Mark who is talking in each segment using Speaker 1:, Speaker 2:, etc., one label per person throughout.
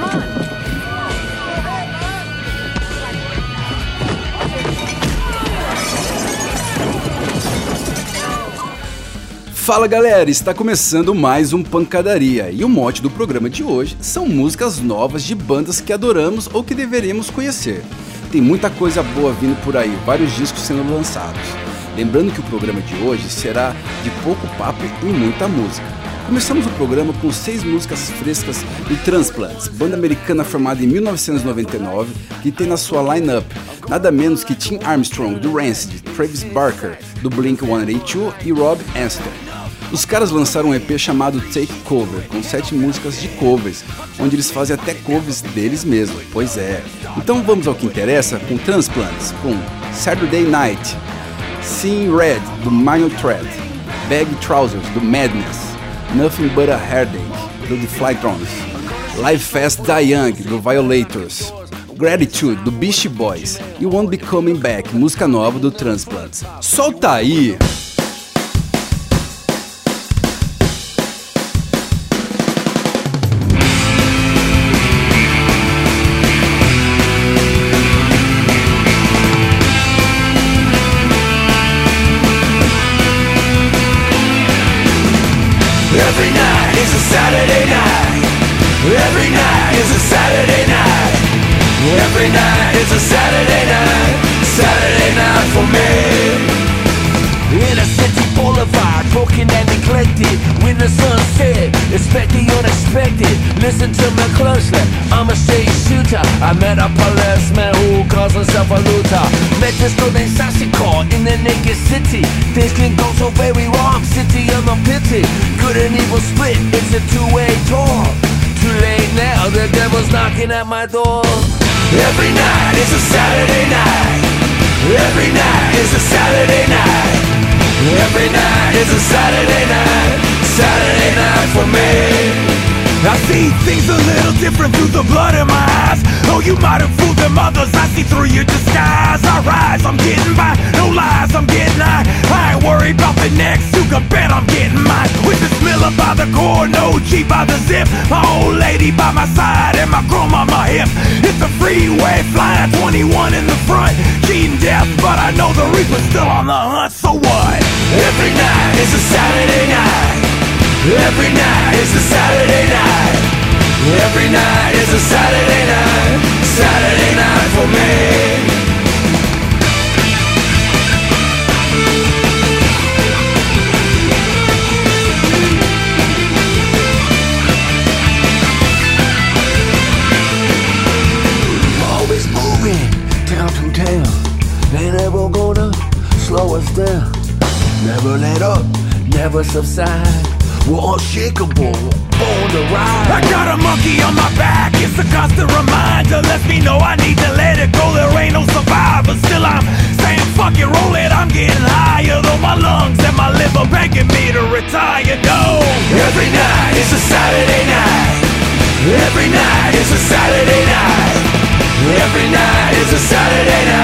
Speaker 1: on.
Speaker 2: Fala galera, está começando mais um Pancadaria e o mote do programa de hoje são músicas novas de bandas que adoramos ou que deveríamos conhecer. Tem muita coisa boa vindo por aí, vários discos sendo lançados. Lembrando que o programa de hoje será de pouco papo e muita música. Começamos o programa com seis músicas frescas do Transplants, banda americana formada em 1999 que tem na sua line-up nada menos que Tim Armstrong do Rancid, Travis Barker do Blink-182 e Rob Astor. Os caras lançaram um EP chamado Take Cover, com sete músicas de covers, onde eles fazem até covers deles mesmos. Pois é. Então vamos ao que interessa com Transplants, com Saturday Night, Seeing Red, do Minor Threat, Bag Trousers, do Madness, Nothing But a Heartache, do The Flytrons, Live Fast Die Young, do Violators, Gratitude, do Beastie Boys e Won't Be Coming Back, música nova do Transplants. Solta aí!
Speaker 3: Every night is a Saturday night. Saturday night for me. In a city boulevard, broken and neglected. When the sun set, expect the unexpected. Listen to me closely, I'm a straight shooter. I met a policeman who calls himself a looter. Met this girl named Sashiko in the naked city. Things can go so very wrong, city of the pity. Good and evil split, it's a two-way door. Too late now, the devil's knocking at my door. Every night is a Saturday night. Every night is a Saturday night. Every night is a Saturday night. Saturday night for me.
Speaker 1: I see things a little different through the blood in my eyes. Oh, you might have fooled them others. I see through your disguise. I rise, I'm getting by. No lies, I'm getting high. I ain't worried about the next. You can bet I'm getting mine. With the Miller by the core, no G by the zip. My old lady by my side and my on my hip. It's a freeway flying 21 in the front. Cheating death, but I know the Reaper's still on the hunt. So what? Every night is a Saturday night. Every night is a Saturday night. Every night is a Saturday night. Saturday night for me.
Speaker 3: Always moving town to town. They never gonna slow us down. Never let up, never subside. We're unshakable, born to ride. I
Speaker 1: got a monkey on my back, it's a constant reminder. Lets me know I need to let it go. There ain't no survivor. Still, I'm saying fuck it, roll it. I'm getting higher, though my lungs and my liver begging me to retire. No, every night is a Saturday night. Every night is a Saturday night. Every night is a Saturday night.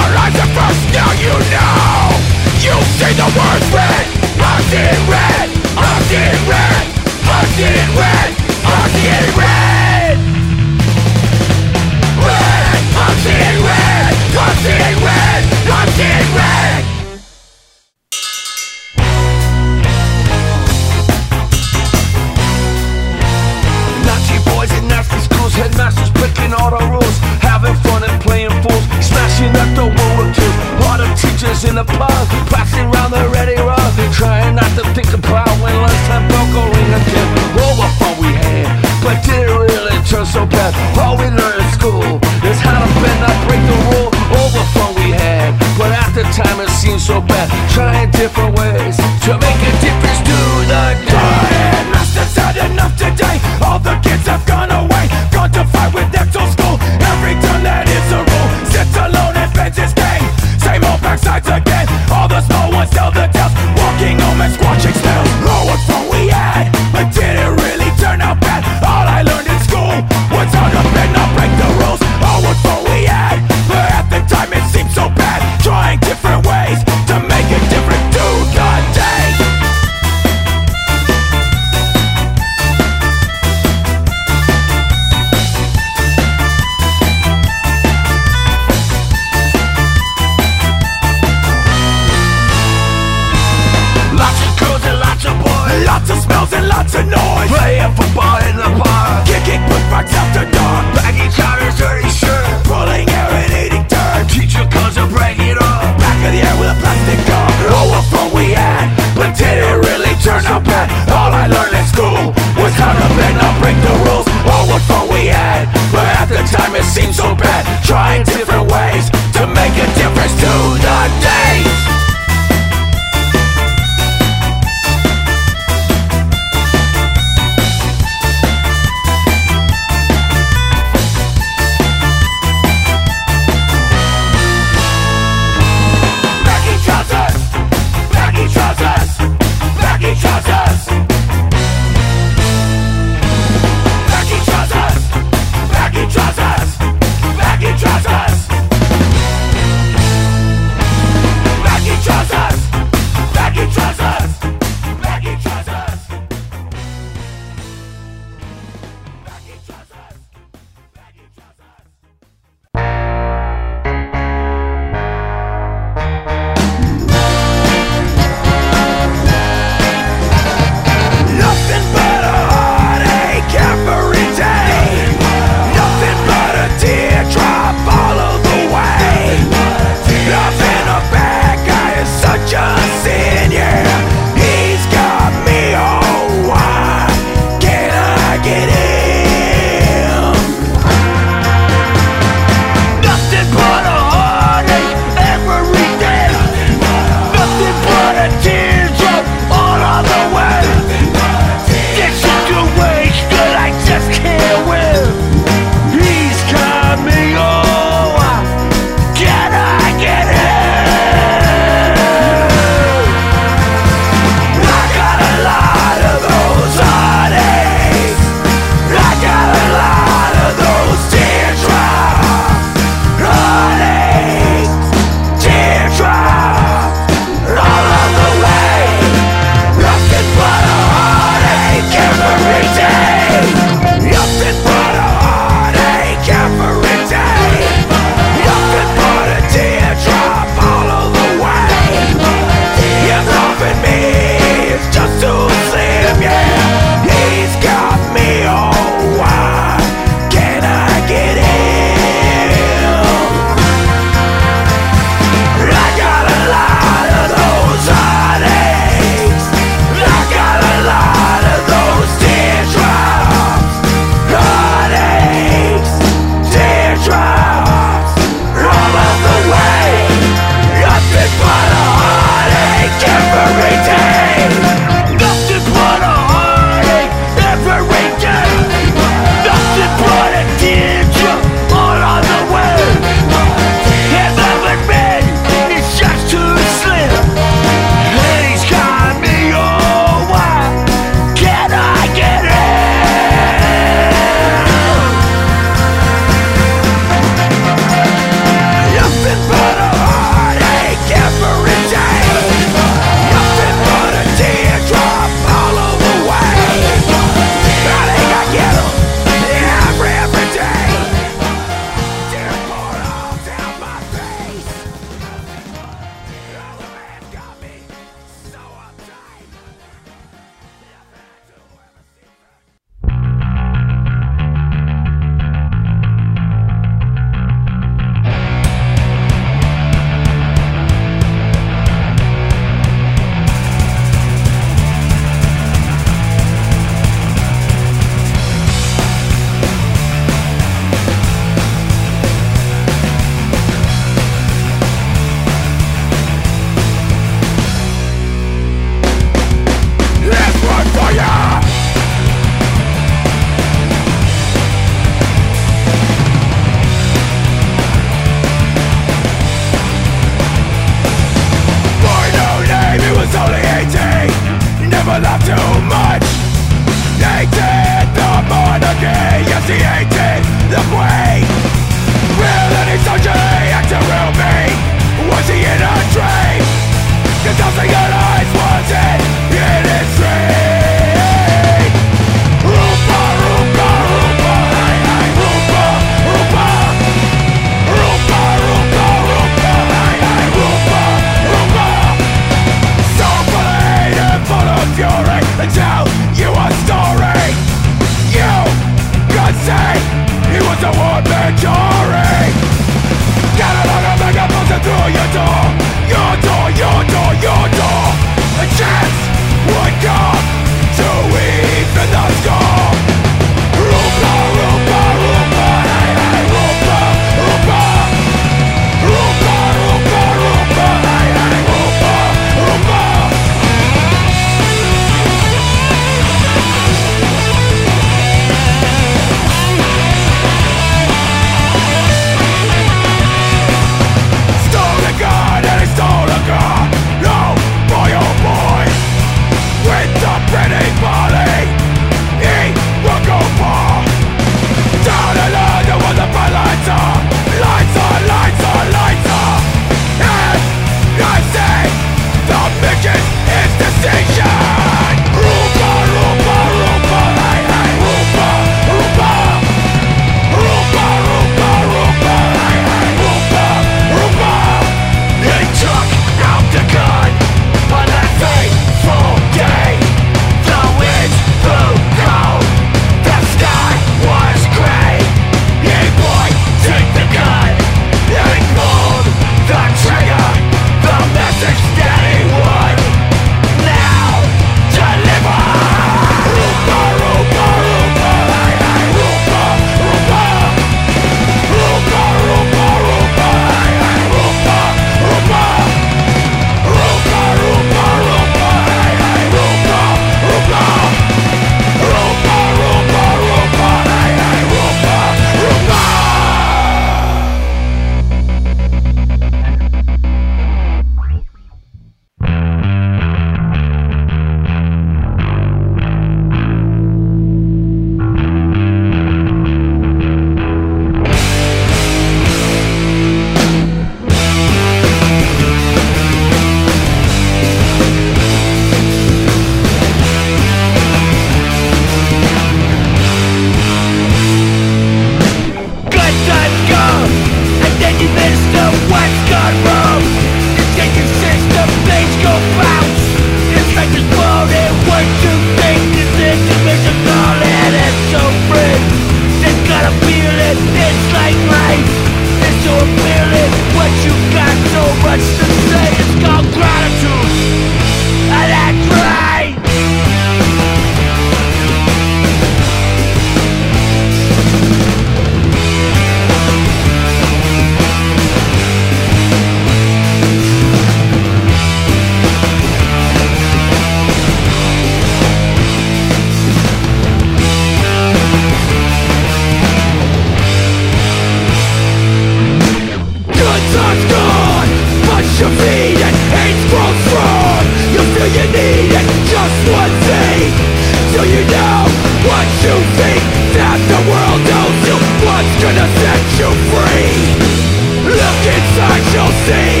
Speaker 1: signs you'll see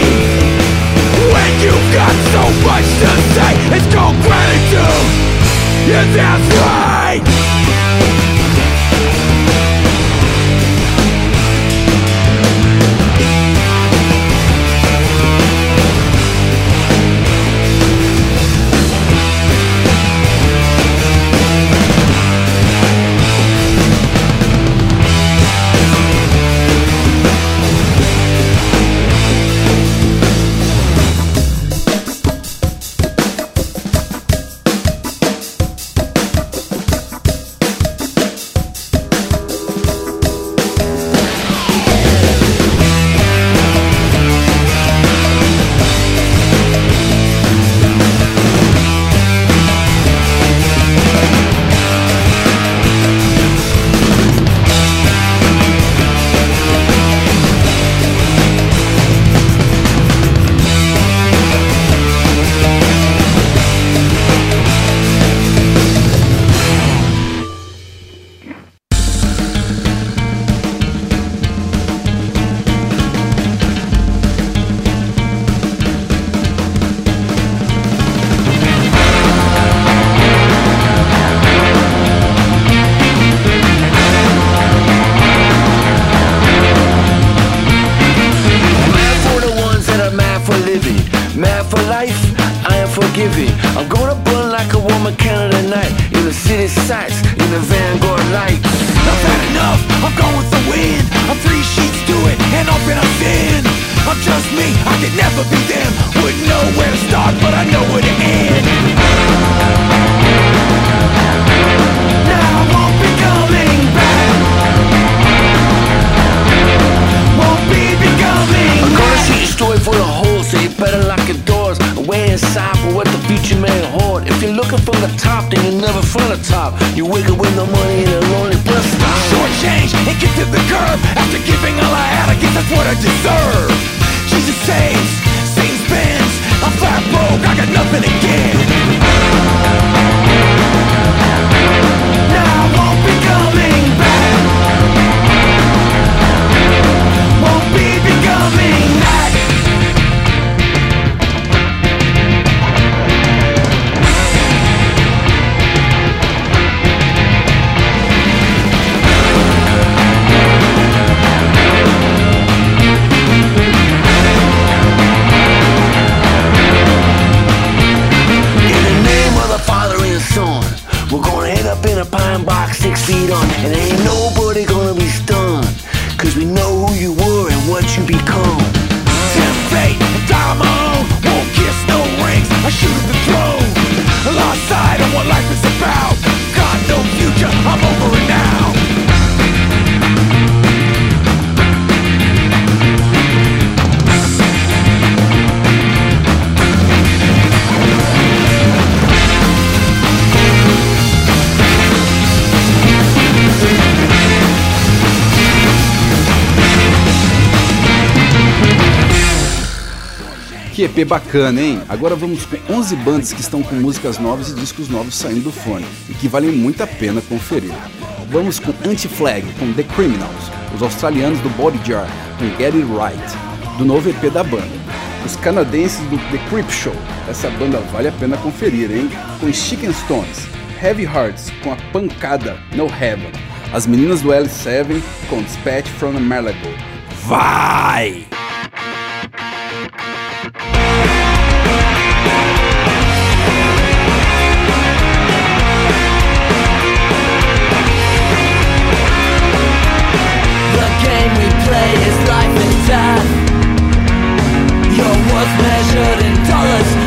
Speaker 1: When you've got so much to say It's called gratitude Yeah, that's right. happened again.
Speaker 2: EP bacana, hein? Agora vamos com 11 bandas que estão com músicas novas e discos novos saindo do fone e que valem muito a pena conferir. Vamos com Anti-Flag, com The Criminals, os australianos do Body Jar, com Get It Right, do novo EP da banda. Os canadenses do The Creep Show, essa banda vale a pena conferir, hein? Com Chicken Stones, Heavy Hearts com a pancada No Heaven, as meninas do L7 com Dispatch from the Vai!
Speaker 4: measured in dollars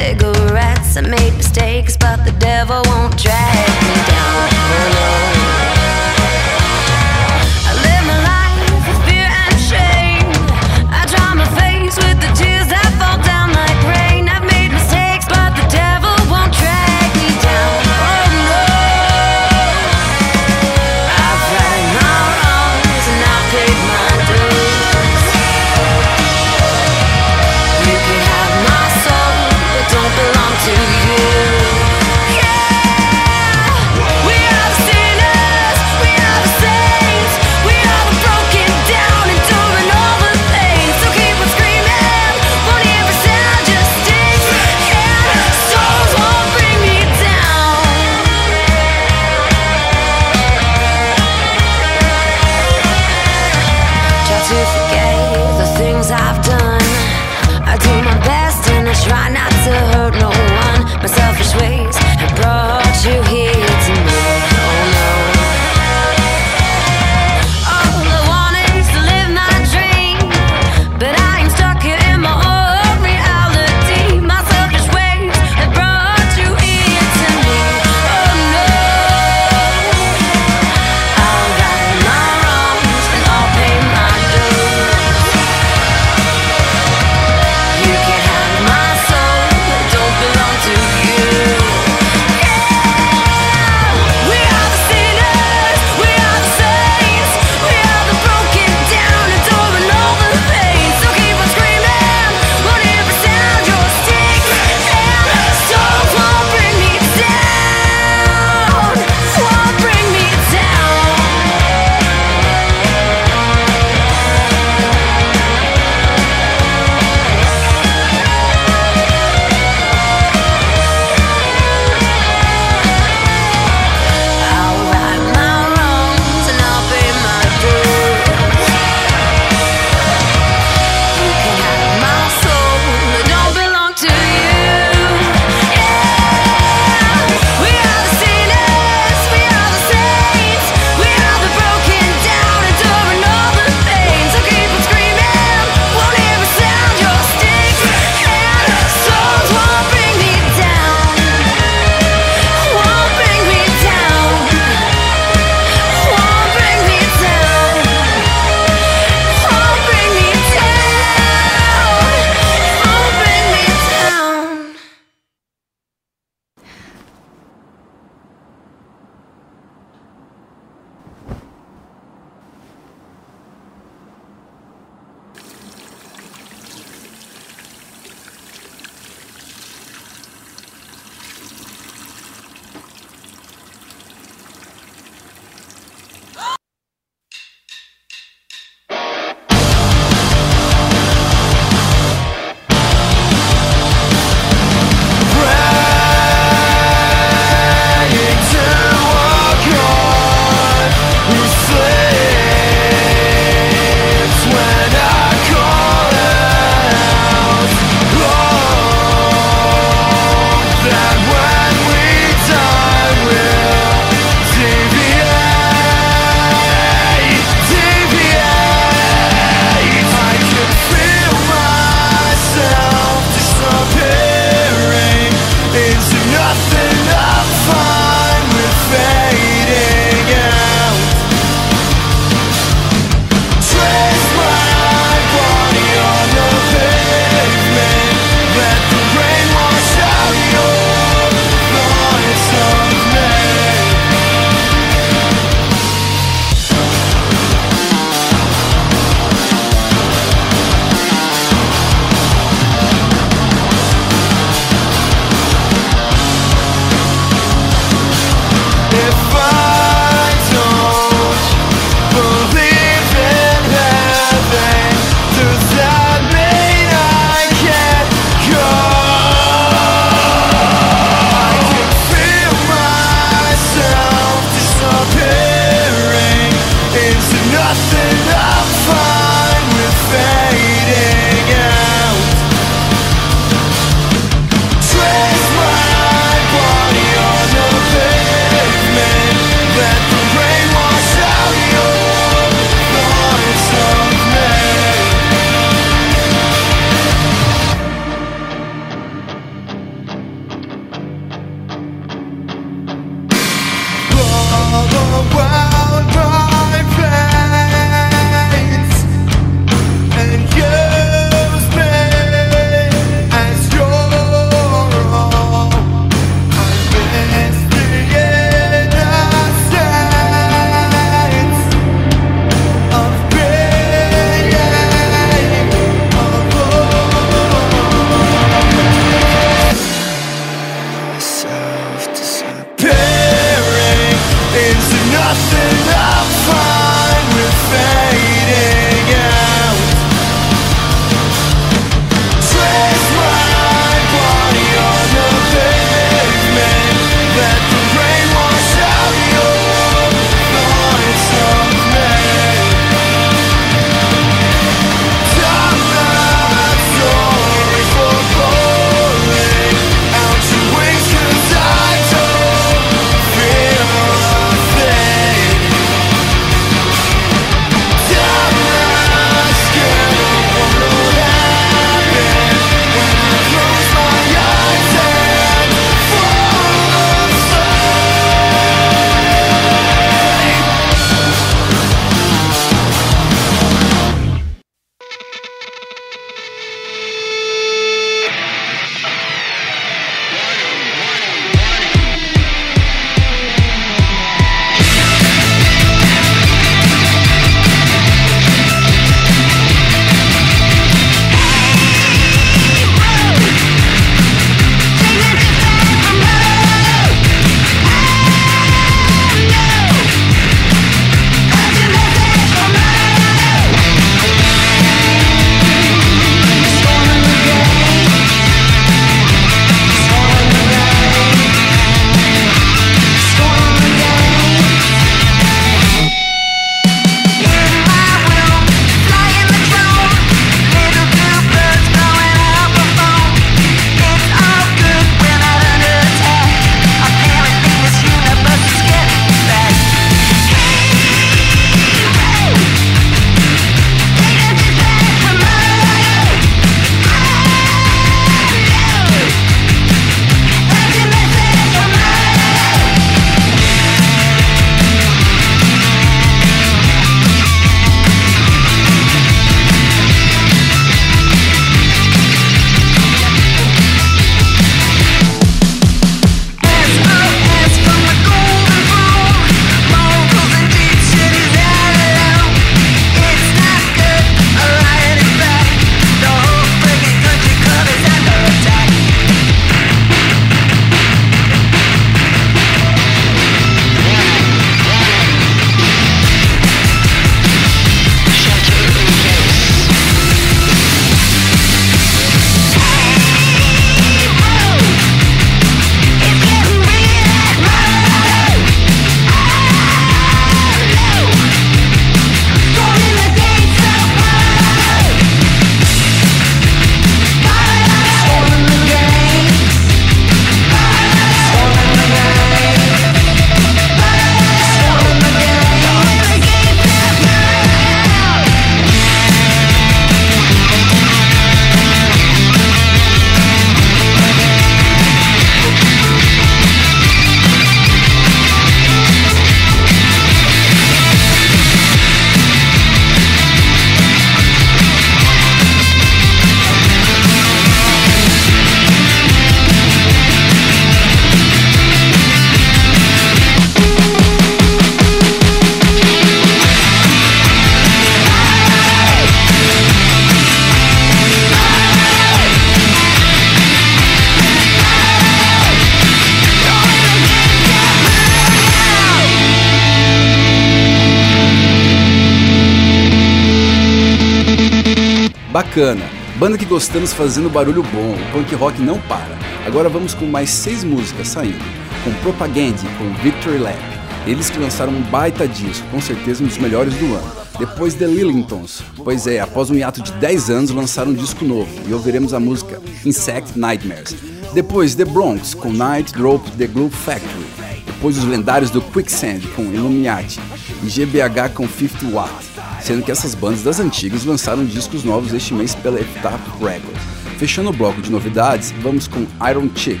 Speaker 2: bacana. Banda que gostamos fazendo barulho bom, o punk rock não para. Agora vamos com mais seis músicas saindo. Com Propaganda, com Victory Lap. Eles que lançaram um baita disco, com certeza um dos melhores do ano. Depois The Lillingtons, pois é, após um hiato de 10 anos lançaram um disco novo e ouviremos a música Insect Nightmares. Depois The Bronx com Night Drop The Glue Factory. Depois os lendários do Quicksand com Illuminati e GBH com 50 Watt, sendo que essas bandas das antigas lançaram discos novos este mês pela Epitaph Records. Fechando o bloco de novidades, vamos com Iron Chick,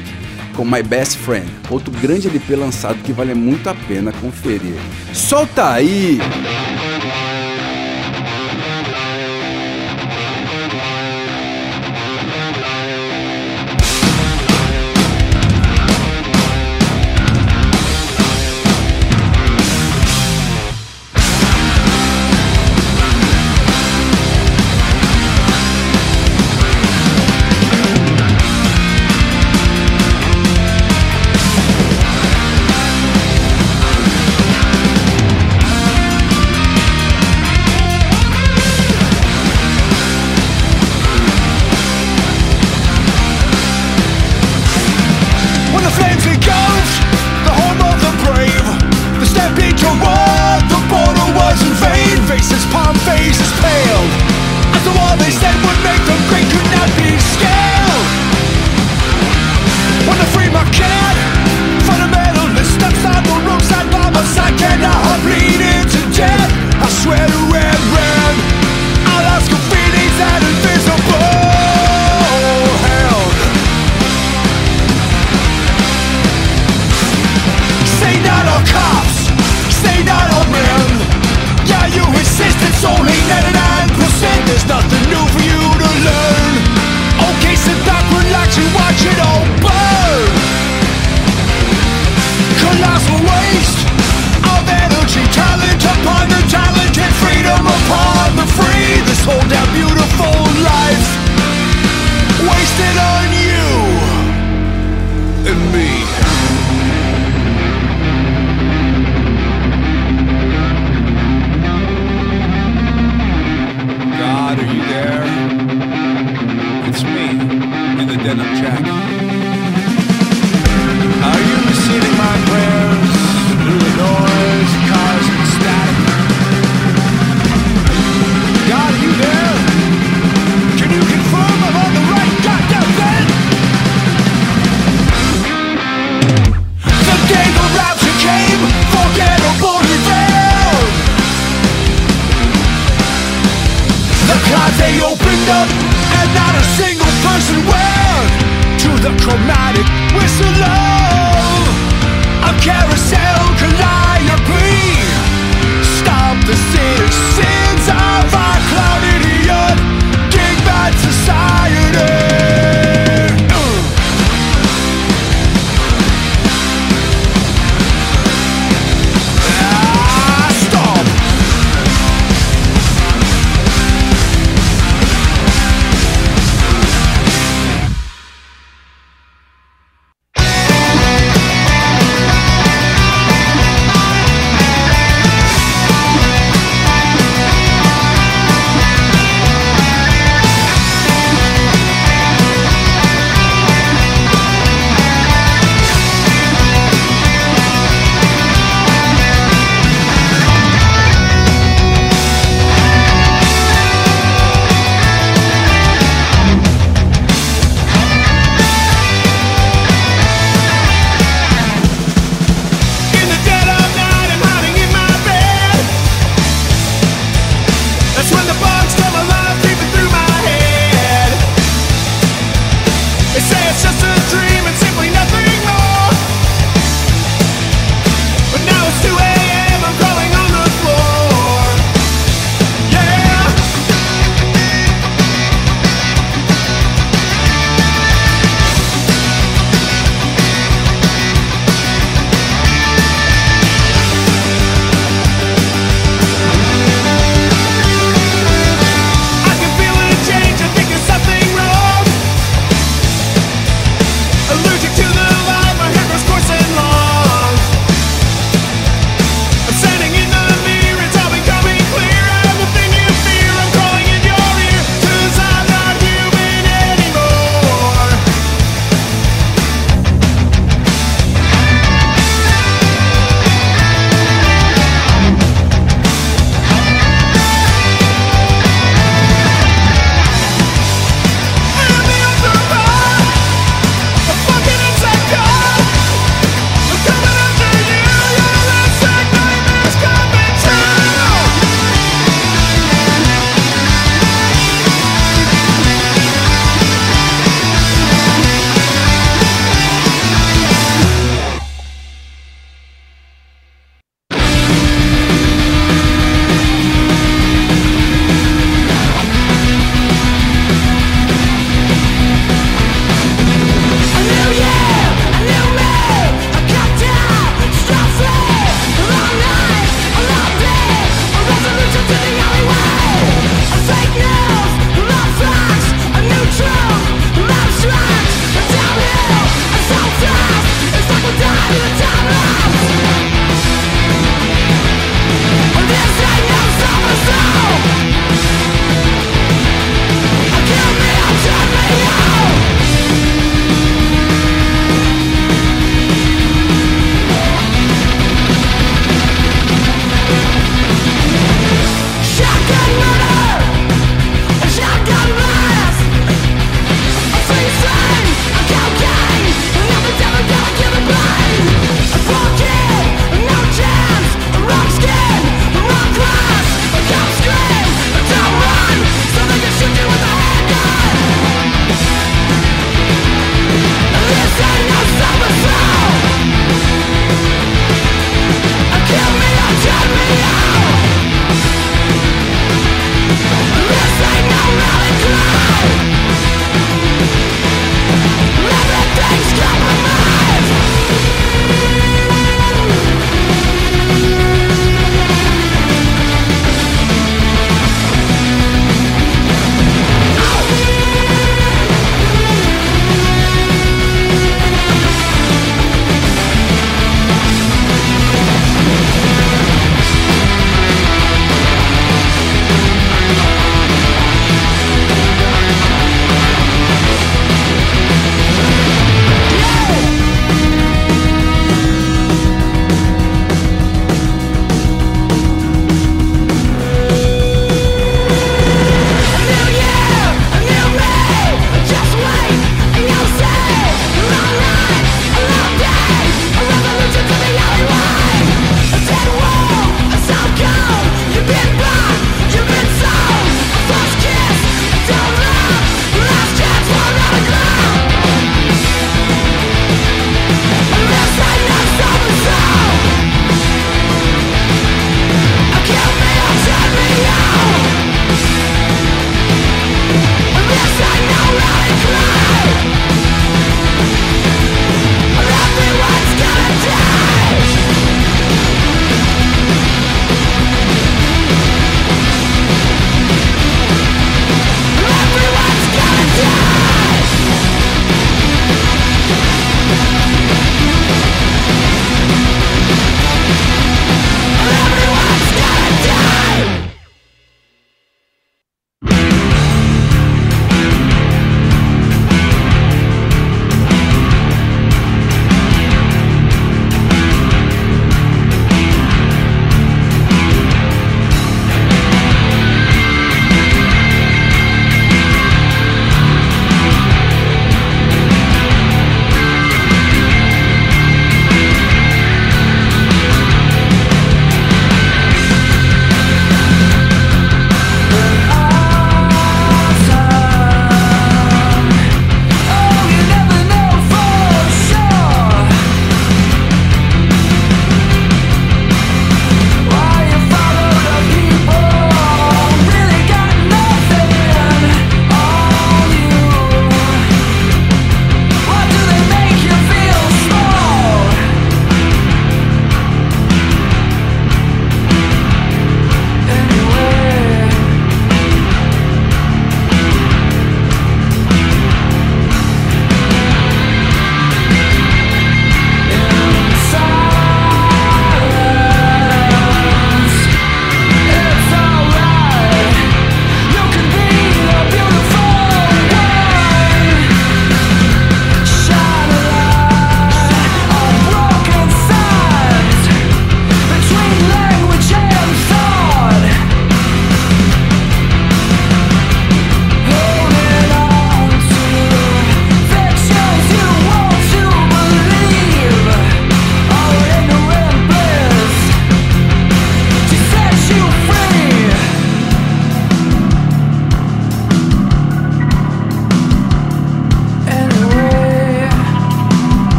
Speaker 2: com My Best Friend, outro grande LP lançado que vale muito a pena conferir. Solta aí!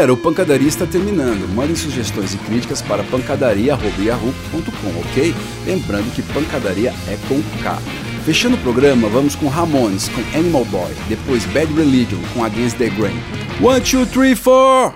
Speaker 2: Galera, o Pancadaria está terminando. Mandem sugestões e críticas para pancadaria.yahoo.com, ok? Lembrando que pancadaria é com K. Fechando o programa, vamos com Ramones, com Animal Boy, depois Bad Religion, com Against the Grain. One, two, three, four!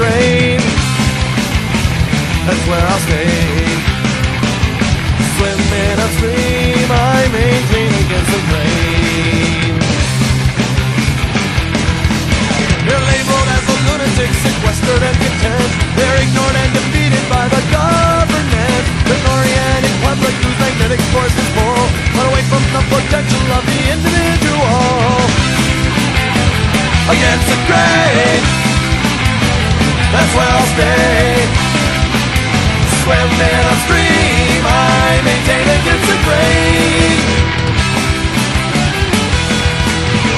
Speaker 5: a. That's where I'll stay. Swim in a stream. I maintain against the rain. You're labeled as a lunatic, sequestered and content. They're ignored and defeated by the government. The oriented public whose magnetic force is full, run away from the potential of the individual. Against the grain that's where I'll stay. Swimming upstream, I maintain against the grain.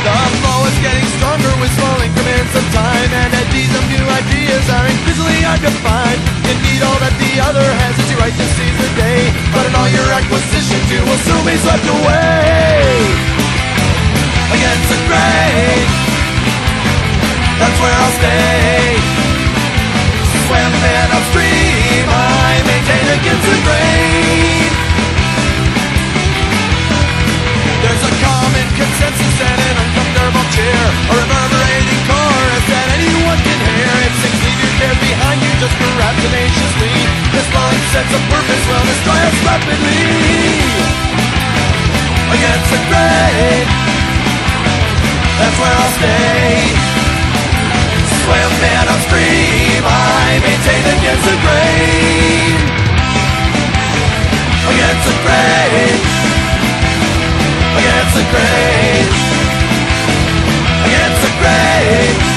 Speaker 5: The flow is getting stronger with swelling commands of time, and as these new ideas are increasingly undefined. Indeed, all that the other has is your right to seize the day, but in all your acquisitions, you will soon be swept away against the grain. That's where I'll stay swimming upstream, I maintain against the grain. There's a common consensus and an uncomfortable cheer, a reverberating chorus that anyone can hear. Behind you, just grab tenaciously. This purpose, will destroy us rapidly. Against the grain, that's where I'll stay. Swim upstream. I maintain against the grain Against the grain Against the grain Against the grain